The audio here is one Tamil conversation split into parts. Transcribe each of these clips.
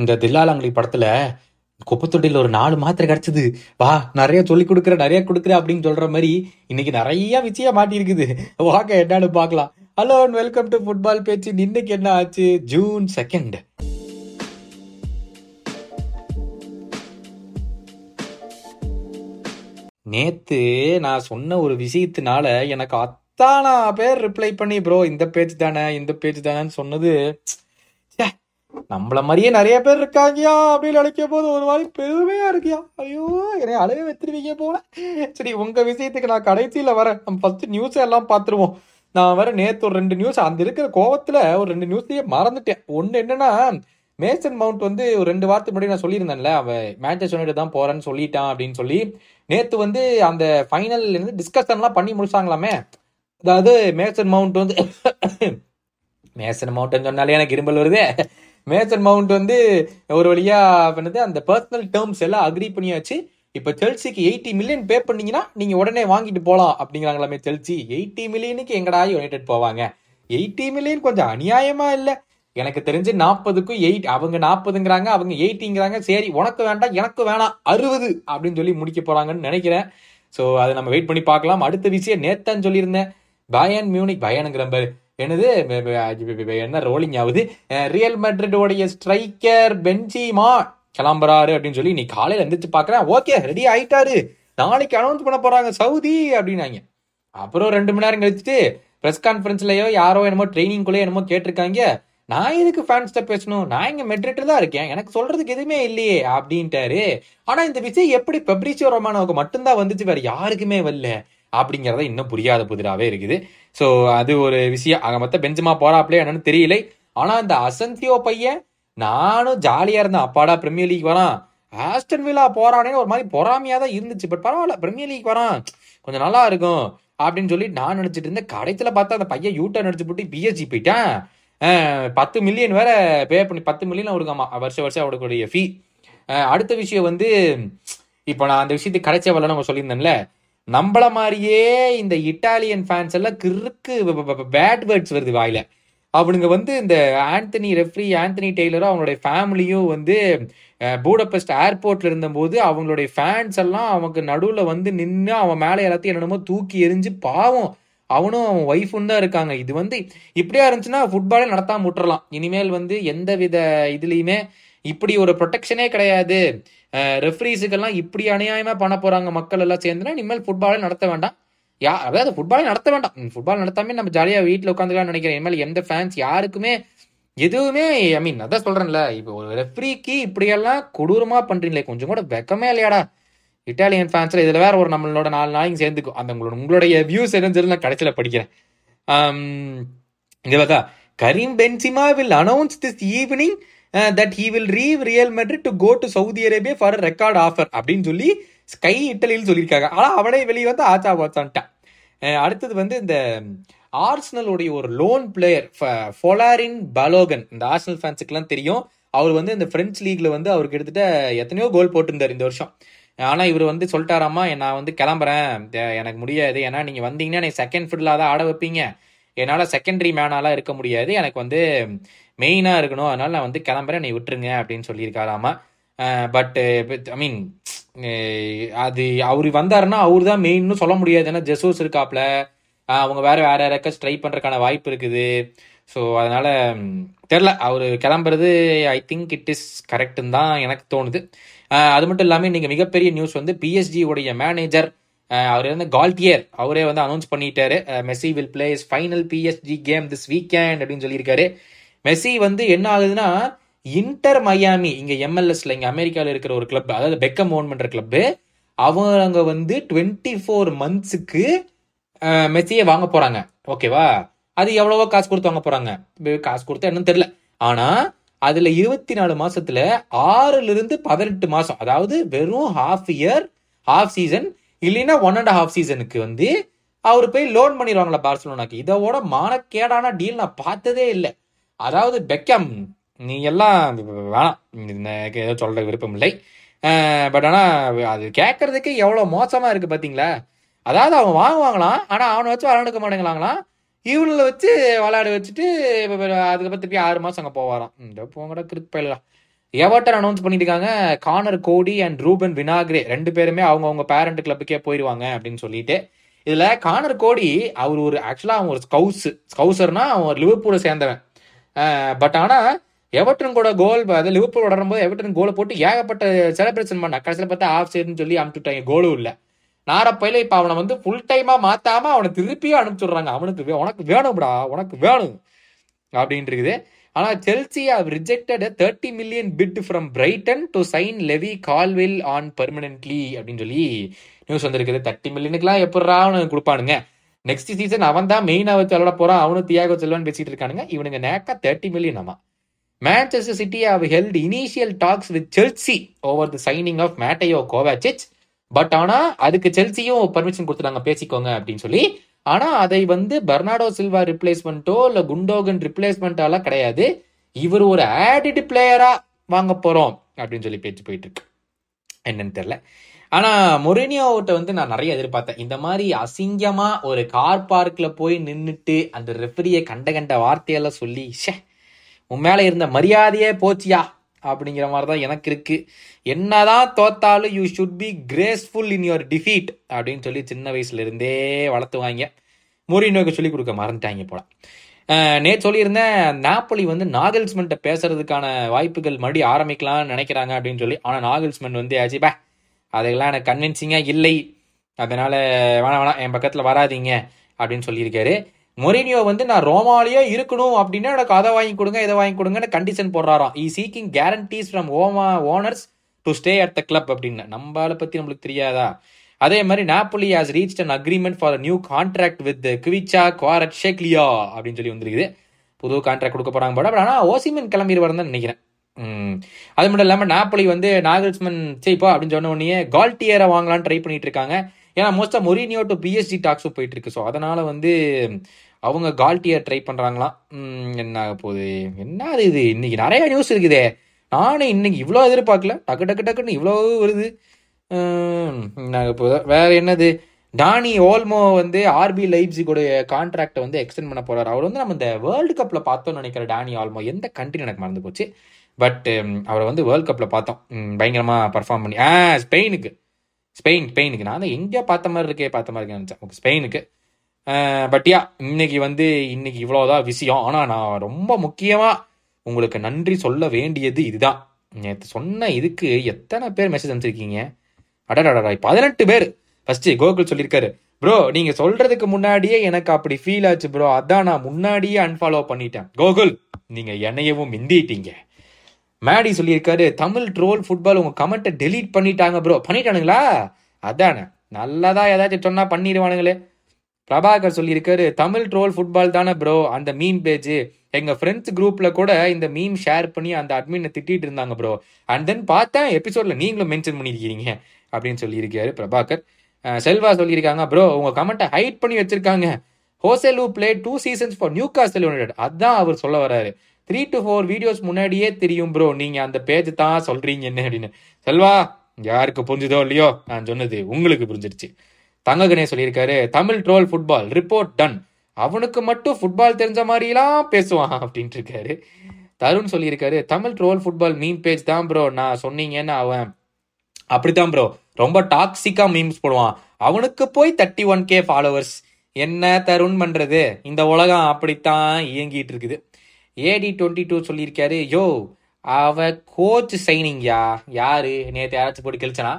இந்த தில்லாலங்கடி படத்துல குப்பத்தொட்டியில் ஒரு நாலு மாத்திரை கிடைச்சது. வா நிறைய சொல்லி கொடுக்குற நிறைய கொடுக்குற அப்படின்னு சொல்ற மாதிரி இன்னைக்கு நிறைய விஷயம் மாட்டியிருக்குது. வாங்க என்னன்னு பார்க்கலாம். Hello and welcome to football பேச்சு இன்னைக்கு என்ன ஆச்சு? ஜூன் செகண்ட் நேத்து நான் சொன்ன ஒரு விஷயத்தினால எனக்கு அத்தானா பேர் ரிப்ளை பண்ணி ப்ரோ இந்த பேஜ் தானே இந்த பேஜ் தானேன்னு சொன்னது நம்மள மாதிரியே நிறைய பேர் இருக்காங்கயா அப்படின்னு நினைக்கும் போது ஒரு மாதிரி பெருமையா இருக்கியா? ஐயோ என்னை அழகே வச்சிருவீங்க போல. சரி உங்க விஷயத்துக்கு நான் கடைசியில வரேன். நம்ம ஃபர்ஸ்ட் நியூஸ் எல்லாம் பார்த்துருவோம். நான் வர நேத்து ஒரு ரெண்டு நியூஸ் அந்த இருக்கிற கோவத்துல ஒரு ரெண்டு நியூஸையே மறந்துட்டேன். ஒன்று என்னன்னா மேசன் மவுண்ட் வந்து ஒரு ரெண்டு வாரத்துக்கு முன்னாடி நான் சொல்லியிருந்தேன்ல அவன் மேட்சஸ் யுனைடெட் தான் போறேன்னு சொல்லிட்டான் அப்படின்னு சொல்லி. நேத்து வந்து அந்த ஃபைனல் இருந்து டிஸ்கஷன்லாம் பண்ணி முடிச்சாங்களாமே. அதாவது மேசன் மவுண்ட் வந்து மேசன் மவுண்ட்னு சொன்னாலே எனக்கு இரும்பல் வருது. மேசன் மவுண்ட் வந்து ஒரு வழியா பண்ணது அந்த பர்சனல் டேர்ம்ஸ் எல்லாம் அக்ரி பண்ணியாச்சு. இப்போ செல்சிக்கு எயிட்டி மில்லியன் பே பண்ணீங்கன்னா நீங்க உடனே வாங்கிட்டு போலாம் அப்படிங்கிறாங்களாமே செல்சி எயிட்டி மில்லியனுக்கு எங்கடா யுனைடெட் போவாங்க? எயிட்டி மில்லியன் கொஞ்சம் அநியாயமா இல்ல. எனக்கு தெரிஞ்சு நாற்பதுக்கும் எயிட் அவங்க நாற்பதுங்கிறாங்க அவங்க எயிட்டிங்கிறாங்க சரி உனக்கு வேண்டாம் எனக்கு வேணாம் அறுபது அப்படின்னு சொல்லி முடிக்க போறாங்கன்னு நினைக்கிறேன். ஸோ அதை நம்ம வெயிட் பண்ணி பார்க்கலாம். அடுத்த விஷயம் நேத்தான் சொல்லியிருந்தேன். பயன் மியூனிக் பயனுங்கிற பாரு. என்னது? என்ன ரோலிங் ஆகுது? ரியல் மெட்ரிடோடைய ஸ்ட்ரைக்கர் பெஞ்சிமா கிளம்புறாரு அப்படின்னு சொல்லி நீ காலையில் எந்திரிச்சு பார்க்குறேன் ஓகே ரெடி ஆயிட்டாரு. நாளைக்கு அனௌன்ஸ் பண்ண போறாங்க சவுதி அப்படின்னாங்க. அப்புறம் ரெண்டு மணி நேரம் கழிச்சுட்டு ப்ரெஸ் கான்ஃபரன்ஸ்லயோ யாரோ என்னமோ ட்ரைனிங்குள்ளே என்னமோ கேட்டிருக்காங்க. நான் எதுக்கு ஃபேன்ஸ்ட பேசணும்? நான் இங்க மெட்ரிட்டு தான் இருக்கேன். எனக்கு சொல்றதுக்கு எதுவுமே இல்லையே அப்படின்ட்டாரு. ஆனா இந்த விஷயம் எப்படி பெப்ரிசியோ ரொமானோவுக்கு மட்டும்தான் வந்துச்சு வேற யாருக்குமே வரல. அப்படிங்கிறத இன்னும் புரியாத புதிராகவே இருக்குது. ஸோ அது ஒரு விஷயம். அங்கே மொத்தம் பெஞ்சமா போறாப்லே என்னன்னு தெரியல. ஆனால் இந்த அசந்தியோ பையன் நானும் ஜாலியாக இருந்தேன். அப்பாடா பிரீமியர் லீக் வரான். ஆஸ்டன் வில்லா போறானேன்னு ஒரு மாதிரி பொறாமையாக தான் இருந்துச்சு. பட் பரவாயில்ல பிரீமியர் லீக் வரான். கொஞ்சம் நல்லா இருக்கும் அப்படின்னு சொல்லி நான் நினச்சிட்டு இருந்தேன். கடைசியில் பார்த்தா அந்த பையன் யூட்டர் நடிச்சு போட்டு பிஎஸ்ஜி போயிட்டேன். பத்து மில்லியன் வேற பே பண்ணி பத்து மில்லியன் அவருக்காமா வருஷம் வருஷம் அவருக்குடைய ஃபீ அடுத்த விஷயம் வந்து இப்போ நான் அந்த விஷயத்துக்கு கடைசியா வரல நம்ம சொல்லியிருந்தேன்ல. நம்மள மாதிரியே இந்த இட்டாலியன் ஃபேன்ஸ் எல்லாம் கிறுக்கு பேட் வேர்ட்ஸ் வருது வாயில. அவனுங்க வந்து இந்த ஆந்தனி ரெஃப்ரி ஆந்தனி டெய்லரும் அவனுடைய ஃபேமிலியும் வந்து பூடபெஸ்ட் ஏர்போர்ட்ல இருந்தபோது அவங்களுடைய ஃபேன்ஸ் எல்லாம் அவங்க நடுவில் வந்து நின்று அவன் மேலே எல்லாத்தையும் என்னென்னமோ தூக்கி எறிஞ்சு பாவம். அவனும் அவன் ஒய்ஃபும் தான் இருக்காங்க. இது வந்து இப்படியா இருந்துச்சுன்னா ஃபுட்பாலே நடத்தாம விட்டுறலாம். இனிமேல் வந்து எந்த வித இதுலேயுமே இப்படி ஒரு ப்ரொடெக்ஷனே கிடையாது. ரெஃப்ரீஸுக்கெல்லாம் இப்படி அநியாயமா பண்ண போறாங்க மக்கள் எல்லாம் சேர்ந்துனா இனிமேல் ஃபுட்பாலே நடத்த வேண்டாம். யா அதாவது ஃபுட்பாலே நடத்த வேண்டாம். ஃபுட்பால் நடத்தாமே நம்ம ஜாலியா வீட்டில் உட்காந்துக்கலாம்னு நினைக்கிறேன். இனிமேல் எந்த ஃபேன்ஸ் யாருக்குமே எதுவுமே ஐ மீன் அதான் சொல்றேன்ல இப்போ ஒரு ரெஃப்ரிக்கு இப்படியெல்லாம் கொடூரமா பண்றீங்களே கொஞ்சம் கூட வெக்கமே இல்லையாடா. இட்டாலியன் ஃபேன்ஸ்ல இதுல வேற ஒரு நம்மளோட நாலு நாளைக்கு சேர்ந்துக்கும். அந்த உங்களோட உங்களுடைய வியூஸ் என்னன்னு சொல்லி நான் கடைசியில் படிக்கிறேன். ஆம், இங்க பார்த்தா Karim Benzema will announce this evening that he will leave Real Madrid to go to Saudi Arabia for record offer அப்படின்னு சொல்லி ஸ்கை இட்டலின்னு சொல்லியிருக்காங்க. ஆனால் அவனே வெளியே வந்து ஆச்சா பாச்சான்ட்டான் uh, அடுத்தது வந்து இந்த ஆர்ஸ்னலுடைய ஒரு லோன் பிளேயர் ஃபொலாரின் பலோகன் இந்த ஆர்ஸ்னல் ஃபேன்ஸுக்குலாம் தெரியும். அவர் வந்து இந்த ஃப்ரெஞ்ச் லீக்ல வந்து அவருக்கு கிட்டத்தட்ட எத்தனையோ கோல் போட்டிருந்தார் இந்த வருஷம். ஆனால் இவர் வந்து சொல்லிட்டாராமா நான் வந்து கிளம்புறேன். எனக்கு முடியாது. ஏன்னா நீங்கள் வந்தீங்கன்னா எனக்கு செகண்ட் ஃபுட்ல தான் ஆட வைப்பீங்க. என்னால் செகண்டரி மேனாலாம் இருக்க முடியாது. எனக்கு வந்து மெயினாக இருக்கணும். அதனால் நான் வந்து கிளம்புறேன். நீ விட்டுருங்க அப்படின்னு சொல்லியிருக்காராமா. பட்டு ஐ மீன் அது அவர் வந்தாருன்னா அவர் தான் மெயின்னு சொல்ல முடியாது. ஏன்னா ஜெசூஸ் இருக்காப்ல. அவங்க வேற வேற யாராக்கா ட்ரை பண்ணுறக்கான வாய்ப்பு இருக்குது. ஸோ அதனால் தெரில அவர் கிளம்புறது ஐ திங்க் இட் இஸ் கரெக்டுன்னு தான் எனக்கு தோணுது. அது மட்டும் இல்லாமல் நீங்கள் மிகப்பெரிய நியூஸ் வந்து பிஎஸ்ஜி உடைய மேனேஜர் அவர் வந்து கால்டியர் அவரே வந்து அனௌன்ஸ் பண்ணிட்டாரு. Messi will play his final PSG game this weekend அப்படின்னு சொல்லியிருக்காரு. மெஸ்ஸி வந்து என்ன ஆகுதுன்னா இன்டர் மயாமி இங்க எம்எல்எஸ்ல இங்க அமெரிக்கால இருக்கிற ஒரு கிளப் அதாவது பெக்கம் ஓன் பண்ற கிளப் அவங்க வந்து டுவெண்ட்டி ஃபோர் மந்த்ஸுக்கு மெஸ்ஸியை வாங்க போறாங்க. ஓகேவா அது எவ்வளவோ காசு கொடுத்து வாங்க போறாங்க. காசு கொடுத்தா என்னன்னு தெரியல. ஆனா அதுல இருபத்தி நாலு மாசத்துல ஆறுல இருந்து பதினெட்டு மாசம் அதாவது வெறும் ஹாஃப் இயர் ஹாஃப் சீசன் இல்லைன்னா ஒன் அண்ட் ஹாஃப் சீசனுக்கு வந்து அவர் போய் லோன் பண்ணிடுவாங்களா பார்சலோனாக்கு. இதோட மானக்கேடான டீல் நான் பார்த்ததே இல்லை. அதாவது பெக்கம் நீ எல்லாம் வேணாம். எனக்கு ஏதோ சொல்கிற விருப்பம் இல்லை. பட் ஆனால் அது கேட்கறதுக்கு எவ்வளோ மோசமாக இருக்குது பார்த்தீங்களா அதாவது அவன் வாங்குவாங்களாம் ஆனால் அவனை வச்சு விளாண்டுக்க மாட்டேங்களாங்களாம் இவனில் வச்சு விளையாட வச்சுட்டு இப்ப அதுக்கப்புறம் திருப்பி ஆறு மாதம் அங்கே போவாராம். இந்த போங்கடா கிறுக்கு பயிலாம் எவர்டன் அனௌன்ஸ் பண்ணியிருக்காங்க Conor Coady and Ruben Vinagre ரெண்டு பேருமே அவங்கவுங்க பேரண்ட் கிளப்புக்கே போயிடுவாங்க அப்படின்னு சொல்லிட்டு. இதில் கானர் கோடி அவர் ஒரு ஆக்சுவலாக அவன் ஒரு ஸ்கவுஸ் ஸ்கவுசர்னா அவன் ஒரு சேர்ந்தவன். பட் ஆனால் எவர்டன் கூட கோல் அது லிவர்பூல் வளரும்போது எவர்டன் கோலை போட்டு ஏகப்பட்ட செலிப்ரேஷன் பண்ண. கடைசியில் பார்த்தா ஆஃப் சைடுன்னு சொல்லி அனுப்பிச்சுட்டாங்க கோலும் இல்லை. நாரப்பையில இப்போ அவனை வந்து ஃபுல் டைமாக மாற்றாம அவனை திருப்பியும் அனுப்பிச்சுடுறாங்க. அவனுக்கு உனக்கு வேணும்டா உனக்கு வேணும். அப்படின்ட்டு இருக்குது. ஆனால் Chelsea have rejected thirty million bid from Brighton to sign Levi Colwill on permanently அப்படின்னு சொல்லி நியூஸ் வந்திருக்குது. தேர்ட்டி மில்லியனுக்குலாம் எப்படா அவனுக்கு கொடுப்பானுங்க? நெக்ஸ்ட் சீசன் அவன் தான் மெயினா வச்சு விளாட போறான். அவனும் தியாகோ செல்வன் பேசிட்டு இருக்கானுங்க. இவனுங்க நேக்கா தேர்ட்டி மில்லியன் ஆமா. Manchester City have held initial talks with Chelsea over the signing of Mateo Kovacic but ஆனா அதுக்கு செல்சியும் பர்மிஷன் கொடுத்துட்டாங்க. பேசிக்கோங்க அப்படின்னு சொல்லி. ஆனா அதை வந்து பெர்னாடோ சில்வா ரிப்ளேஸ்மெண்ட்டோ இல்ல குண்டோகன் ரிப்ளேஸ்மெண்ட்டாலாம் கிடையாது. இவர் ஒரு ஆடிட் பிளேயரா வாங்க போறோம் அப்படின்னு சொல்லி பேச்சு போயிட்டு இருக்கு. என்னன்னு தெரியல. ஆனா மொரேனியாவோட்ட வந்து நான் நிறைய எதிர்பார்த்தேன். இந்த மாதிரி அசிங்கமா ஒரு கார் பார்க்ல போய் நின்னுட்டு அந்த ரெஃபரியை கண்ட கண்ட வார்த்தையெல்லாம் சொல்லி ஷே உன் மேல இருந்த மரியாதையே போச்சியா? அப்படிங்கிற மாதிரி தான் எனக்கு இருக்கு. என்னதான் தோத்தாலும் you should be graceful in your defeat அப்படின்னு சொல்லி சின்ன வயசுல இருந்தே வளர்த்துவாங்க. மொரினோக்கு சொல்லி கொடுக்க மறந்துட்டாங்க போல. நேற்று சொல்லியிருந்தேன் நாப்பொலி வந்து நாகல்ஸ்மெண்ட்டை பேசுறதுக்கான வாய்ப்புகள் மறுபடியும் ஆரம்பிக்கலாம்னு நினைக்கிறாங்க அப்படின்னு சொல்லி. ஆனால் நாகல்ஸ்மெண்ட் வந்து ஆச்சு பே அதெல்லாம் எனக்கு கன்வின்சிங்காக இல்லை. அதனால வேணாம் வேணாம் என் பக்கத்தில் வராதீங்க அப்படின்னு சொல்லியிருக்காரு. மொரினியோ வந்து நான் ரோமாலேயே இருக்கணும் அப்படின்னா எனக்கு அதை வாங்கி கொடுங்க இதை வாங்கி கொடுங்கன்னு condition போடுறாராம். He seeking guarantees from Roma owners to stay at the club அப்படின்னு. நம்மளை பற்றி நம்மளுக்கு தெரியாதா? அதே மாதிரி Napoli has reach an agreement for new contract with Kvicha Kvaratskhelia அப்படின்னு சொல்லி வந்திருக்குது. புது கான்ட்ராக்ட் கொடுக்க போறாங்க போட பட் ஆனால் ஓசிமன் கிளம்பிடுவார் தான் நினைக்கிறேன். அது மட்டும் இல்லாமல் நாப்போலி வந்து நாகல்ஸ்மன் சரிப்பா அப்படின்னு சொன்ன உடனே கால்டியரை வாங்கலாம்னு ட்ரை பண்ணிட்டு இருக்காங்க. ஏன்னா மோஸ்ட்டாக மொரினியோ டு பிஎஸ்டி டாக்ஸும் போயிட்டு இருக்கு. ஸோ அதனால வந்து அவங்க கால்டியர் ட்ரை பண்ணுறாங்களாம் என்ன ஆக போகுது? என்ன அது இது? இன்னைக்கு நிறைய நியூஸ் இருக்குதே. நானே இன்னைக்கு இவ்வளோ எதிர்பார்க்கல. டக்கு டக்கு டக்குன்னு இவ்வளோ வருது. என்ன ஆக போகுது? வேற என்னது? டானி ஓல்மோ வந்து ஆர்பி லைப்ஸிகோட கான்ட்ராக்டை வந்து எக்ஸ்டெண்ட் பண்ண போறாரு. அவர் வந்து நம்ம இந்த வேர்ல்டு கப்பில் பார்த்தோம்னு நினைக்கிற டானி ஆல்மோ எந்த கண்ட்ரி எனக்கு மறந்து போச்சு. பட் um, அவரை வந்து வேர்ல்ட் கப்பில் பார்த்தோம். பயங்கரமாக பர்ஃபார்ம் பண்ணி. ஆ ஸ்பெயினுக்கு. ஸ்பெயின் ஸ்பெயினுக்கு. நான் தான் எங்கேயோ பார்த்த மாதிரி இருக்கே பார்த்த மாதிரி இருக்கேன் நினச்சேன். ஓகே ஸ்பெயினுக்கு பட் யா இன்னைக்கு வந்து இன்னைக்கு இவ்வளோதான் விஷயம். ஆனால் நான் ரொம்ப முக்கியமாக உங்களுக்கு நன்றி சொல்ல வேண்டியது இதுதான். நேற்று சொன்ன இதுக்கு எத்தனை பேர் மெசேஜ் அனுப்பிச்சிருக்கீங்க? அடடாடா பதினெட்டு பேர். ஃபஸ்ட்டு கோகுல் சொல்லியிருக்காரு ப்ரோ நீங்கள் சொல்கிறதுக்கு முன்னாடியே எனக்கு அப்படி ஃபீல் ஆச்சு ப்ரோ அதான் நான் முன்னாடியே அன்ஃபாலோ பண்ணிட்டேன். கோகுல் நீங்கள் என்னையவும் மிந்திட்டீங்க. மேடி சொல்லியிருக்காரு தமிழ் ட்ரோல் ஃபுட்பால் உங்க கமெண்ட்டை டெலீட் பண்ணிட்டாங்க ப்ரோ பண்ணிட்டானுங்களா? அதானே. நல்லதா ஏதாச்சும் சொன்னா பண்ணிடுவானுங்களே பிரபாகர் சொல்லியிருக்காரு தமிழ் ட்ரோல் ஃபுட்பால் தானே ப்ரோ அந்த மீம் பேஜ் எங்க ஃப்ரெண்ட்ஸ் குரூப்ல கூட இந்த மீம் ஷேர் பண்ணி அந்த அட்மினை திட்டிட்டு இருந்தாங்க ப்ரோ அண்ட் தென் பார்த்தேன் எபிசோட்ல நீங்களும் மென்ஷன் பண்ணியிருக்கீங்க அப்படின்னு சொல்லியிருக்காரு பிரபாகர். செல்வா சொல்லியிருக்காங்க ப்ரோ உங்க கமெண்ட்டை ஹைட் பண்ணி வச்சிருக்காங்க. Joselu play two seasons for Newcastle United அதான் அவர் சொல்ல வராரு த்ரீ டு ஃபோர் வீடியோஸ் முன்னாடியே தெரியும் ப்ரோ நீங்கள் அந்த பேஜ் தான் சொல்கிறீங்க என்ன அப்படின்னு. செல்வா யாருக்கு புரிஞ்சுதோ இல்லையோ நான் சொன்னது உங்களுக்கு புரிஞ்சிருச்சு. தங்க கணேஷ் சொல்லியிருக்காரு Tamil troll football report done அவனுக்கு மட்டும் ஃபுட்பால் தெரிஞ்ச மாதிரிலாம் பேசுவான் அப்படின்ட்டு இருக்காரு. தருண் சொல்லியிருக்காரு Tamil troll football meme page தான் ப்ரோ நான் சொன்னீங்கன்னு அவன் அப்படித்தான் ப்ரோ ரொம்ப டாக்ஸிக்கா மீம்ஸ் போடுவான். அவனுக்கு போய் தேர்ட்டி ஒன் கே ஃபாலோவர்ஸ் என்ன தருண் பண்றது? இந்த உலகம் அப்படித்தான் இயங்கிட்டு இருக்குது. ஏடி டுவெண்ட்டி டூ சொல்லியிருக்காரு. யோ அவ கோச் சைனிங்யா யாரு? நேற்று யாராச்சும் போட்டு கிழிச்சனா?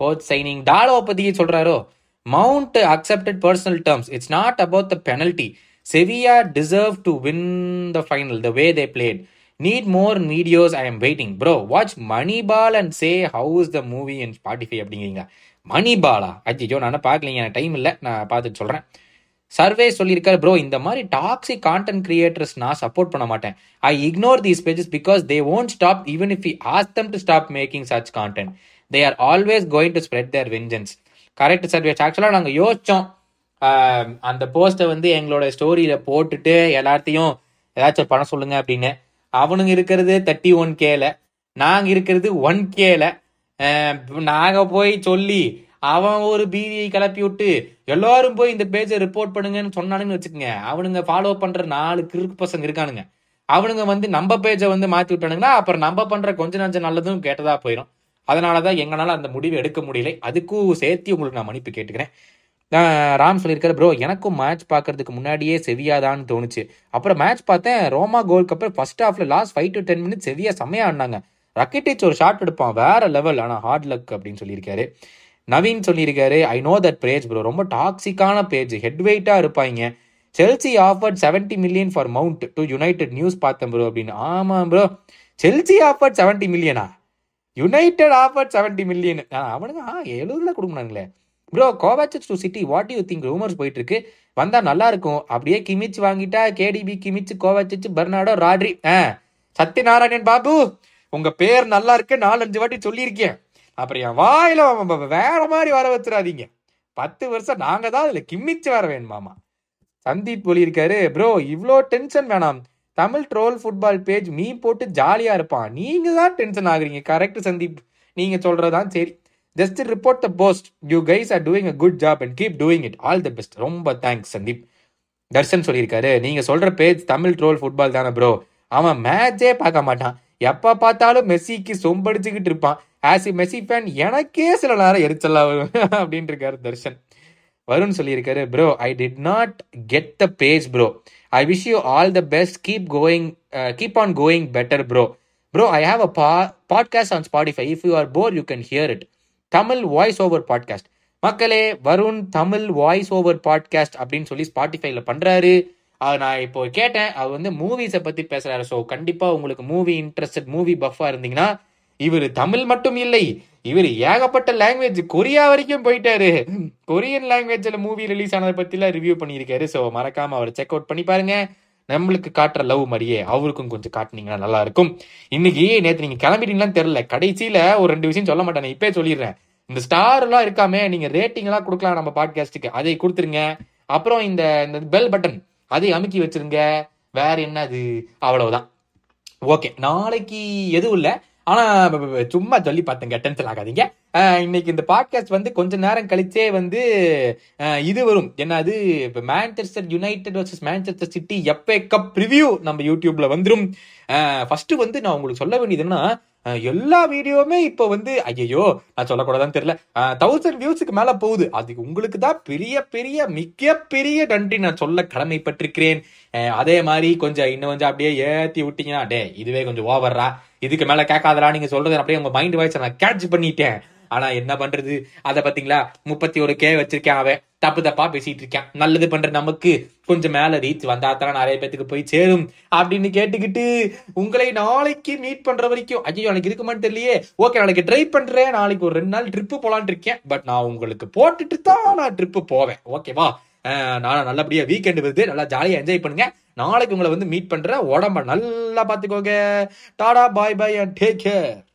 கோச் சைனிங் டாலோவை பற்றி சொல்கிறாரோ Mount accepted personal terms it's not about the penalty Sevilla deserve to win the final the way they played need more videos I am waiting bro watch Manipal and say how is the movie in Spotify அப்படிங்கிறீங்க மணிபாலா அஜிஜோ நான் பார்க்கலீங்க. எனக்கு டைம் இல்லை. நான் பார்த்துட்டு சொல்கிறேன் சர்வே சொல்லியிருக்காரு ப்ரோ இந்த மாதிரி டாக்ஸிக் கான்டென்ட் கிரியேட்டர்ஸ் நான் சப்போர்ட் பண்ண மாட்டேன். I ignore these pages because they won't stop even if you ask them to stop making such content they are always going to spread their vengeance correct Sarvesh ஆக்சுவலாக நாங்கள் யோசித்தோம் அந்த போஸ்ட்டை வந்து எங்களோட ஸ்டோரியில் போட்டுட்டு எல்லாத்தையும் ஏதாச்சும் பண்ண சொல்லுங்க அப்படின்னு. அவனுங்க இருக்கிறது தேர்ட்டி ஒன் கேல நாங்கள் இருக்கிறது ஒன் கேல நாங்கள் போய் சொல்லி அவன் ஒரு பீதியை கிளப்பி விட்டு எல்லாரும் போய் இந்த பேஜை ரிப்போர்ட் பண்ணுங்கன்னு சொன்னானுன்னு வச்சுக்கோங்க. அவனுங்க ஃபாலோ பண்ற நாலு கிறுக்கு பசங்க இருக்கானுங்க. அவனுங்க வந்து நம்ம பேஜை வந்து மாத்தி விட்டானுங்கன்னா அப்புறம் நம்ம பண்ற கொஞ்ச நஞ்ச நல்லதும் கேட்டதா போயிடும் அதனாலதான் எங்களால அந்த முடிவு எடுக்க முடியல. அதுக்கும் சேர்த்து உங்களுக்கு நான் மன்னிப்பு கேட்டுக்கிறேன். ராம் சொல்லியிருக்காரு ப்ரோ எனக்கும் மேட்ச் பார்க்கறதுக்கு முன்னாடியே செவியாதான்னு தோணுச்சு. அப்புறம் மேட்ச் பார்த்தேன் ரோமா கோல்க்கு அப்புறம் ஃபர்ஸ்ட் ஹாஃப்ல last five to ten minutes Sevilla செம்மையா ஆடினாங்க. ரக்கெட்டிச் ஒரு ஷாட் எடுப்பான் வேற லெவல் ஆனா ஹார்ட் லக் அப்படின்னு சொல்லியிருக்காரு. நவீன் சொல்லியிருக்காரு I know that page bro ரொம்ப டாக்ஸிக்கான பேஜ் ஹெட் வெயிட்டாக இருப்பாங்க Chelsea offered 70 million for Mount to United news பார்த்தேன் ப்ரோ அப்படின்னு. ஆமாம் ப்ரோ செல்சி ஆஃபர்ட் 70 மில்லியனா யுனைடெட் ஆஃபர்ட் 70 மில்லியன் அவனுங்க ஆ எழுபதுல கொடுக்கணுங்களே bro Kovacic to City what you think rumours போயிட்டு இருக்கு வந்தா நல்லா இருக்கும் அப்படியே கிமிச் வாங்கிட்டா KDB Kimmich Kovacic Bernardo Rodri ஆ சத்யநாராயணன் பாபு உங்க பேர் நல்லா இருக்கு நாலஞ்சு வாட்டி சொல்லியிருக்கேன். அப்புறம் என் வாயில வேற மாதிரி வர வச்சிடாதீங்க. பத்து வருஷம் நாங்க தான் அதுல கிம்மிச்சு வர வேணுமாமா. சந்தீப் சொல்லியிருக்காரு ப்ரோ இவ்வளோ டென்ஷன் வேணாம். Tamil troll football page meme போட்டு ஜாலியா இருப்பான் நீங்க தான் டென்ஷன் ஆகுறீங்க. கரெக்ட் சந்தீப். நீங்க சொல்றதான் சரி. Just report the post you guys are doing a good job and keep doing it all the best ரொம்ப தேங்க்ஸ் சந்தீப். தர்ஷன் சொல்லியிருக்காரு. நீங்க சொல்ற பேஜ் தமிழ் ட்ரோல் ஃபுட்பால் தானே ப்ரோ அவன் மேட்சே பார்க்க மாட்டான். எப்ப பார்த்தாலும் மெஸ்ஸிக்கு சொம்படிச்சுக்கிட்டு இருப்பான். ஆஸ் இ மெஸ்ஸி ஃபேன் எனக்கே சில நேரம் எரிச்சலா வரும் அப்படின்னு இருக்காரு தர்ஷன். வருண் சொல்லியிருக்காரு bro I did not get the page bro I wish you all the best keep going keep on going better bro bro I have a podcast on Spotify if you are bore you can hear it Tamil voice over podcast மக்களே Varun Tamil voice over podcast அப்படின்னு சொல்லி ஸ்பாட்டிஃபைல பண்றாரு. அது நான் இப்போ கேட்டேன். அவர் வந்து மூவிஸை பத்தி பேசுறாரு. ஸோ கண்டிப்பா உங்களுக்கு மூவி இன்ட்ரெஸ்டட் மூவி பஃபா இருந்தீங்கன்னா இவர் தமிழ் மட்டும் இல்லை இவர் ஏகப்பட்ட லாங்குவேஜ் கொரியா வரைக்கும் போயிட்டாரு. கொரியன் லாங்குவேஜில் மூவி ரிலீஸ் ஆனதை பற்றிலாம் ரிவ்யூ பண்ணியிருக்காரு. ஸோ மறக்காமல் அவர் செக் அவுட் பண்ணி பாருங்க. நம்மளுக்கு காட்டுற லவ் மாதிரியே அவருக்கும் கொஞ்சம் காட்டுனீங்கன்னா நல்லா இருக்கும் இன்னைக்கு நேற்று நீங்கள் கிளம்பிட்டீங்களான்னு தெரில கடைசியில் ஒரு ரெண்டு விஷயம் சொல்ல மாட்டேன். இப்பே சொல்லிடுறேன். இந்த ஸ்டார்லாம் இருக்காமே நீங்கள் ரேட்டிங்லாம் கொடுக்கலாம் நம்ம பாட்காஸ்ட்டுக்கு அதை கொடுத்துருங்க. அப்புறம் இந்த இந்த பெல் பட்டன் அதை அமுக்கி வச்சிருங்க. வேற என்னது? அவ்வளவுதான். ஓகே நாளைக்கு எதுவும் இல்லை. ஆனால் சும்மா சொல்லி பார்த்தேங்க டென்ஷன் ஆகாதீங்க. இன்னைக்கு இந்த பாட்காஸ்ட் வந்து கொஞ்ச நேரம் கழிச்சே வந்து இது வரும். என்னது இப்போ Manchester United versus Manchester City FA cup review நம்ம யூடியூப்ல வந்துடும் ஃபர்ஸ்ட் வந்து நான் உங்களுக்கு சொல்ல வேண்டியது என்னன்னா எல்லா வீடியோவுமே இப்போ வந்து ஐயோ நான் சொல்லக்கூடாதான்னு தெரியல. தௌசண்ட் வியூஸுக்கு மேலே போகுது. அதுக்கு உங்களுக்கு தான் பெரிய பெரிய மிக பெரிய நன்றி நான் சொல்ல கடமைப்பட்டிருக்கிறேன். அதே மாதிரி கொஞ்சம் இன்னும் கொஞ்சம் அப்படியே ஏற்றி விட்டீங்கன்னா டே இதுவே கொஞ்சம் ஓவர்ரா இதுக்கு மேலே கேட்காதரா நீங்கள் சொல்கிறது அப்படியே உங்கள் மைண்ட் வாய்ஸ் நான் கேட்ச் பண்ணிட்டேன். ஆனா என்ன பண்றது? அத பாத்தீங்களா? முப்பத்தி ஒரு கே வச்சிருக்கேன் அவன். தப்பு தப்பா பேசிட்டு இருக்கேன். நல்லது பண்ற நமக்கு கொஞ்சம் மேல ரீச் வந்தா தான் நிறைய பேத்துக்கு போய் சேரும் அப்படின்னு கேட்டுக்கிட்டு உங்களை நாளைக்கு மீட் பண்ற வரைக்கும். ஐயோ எனக்கு இருக்குமான்னு தெரியலையே. ஓகே நாளைக்கு ட்ரை பண்றேன். நாளைக்கு ஒரு ரெண்டு நாள் ட்ரிப்பு போலான்னு இருக்கேன். பட் நான் உங்களுக்கு போட்டுட்டு தான் நான் ட்ரிப்பு போவேன். ஓகேவா நான் நல்லபடியா வீக்கெண்ட் வருது. நல்லா ஜாலியா என்ஜாய் பண்ணுங்க. நாளைக்கு உங்களை வந்து மீட் பண்றேன். உடம்ப நல்லா பாத்துக்கோங்க. Tata bye bye and take care